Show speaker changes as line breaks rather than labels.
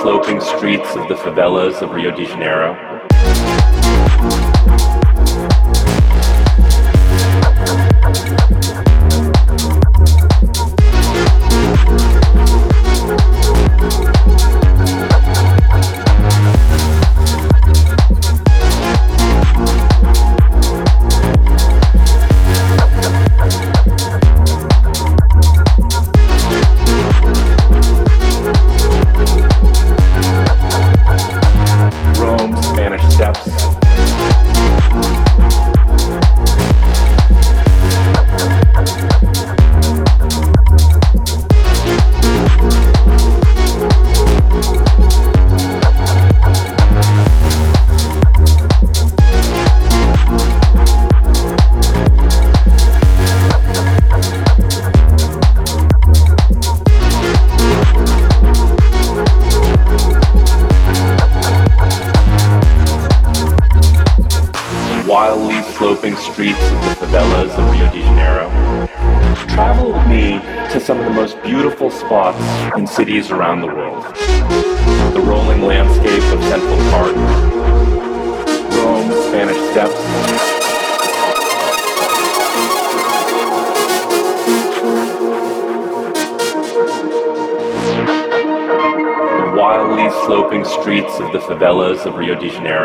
sloping streets of the favelas of Rio de Janeiro. Rio de Janeiro.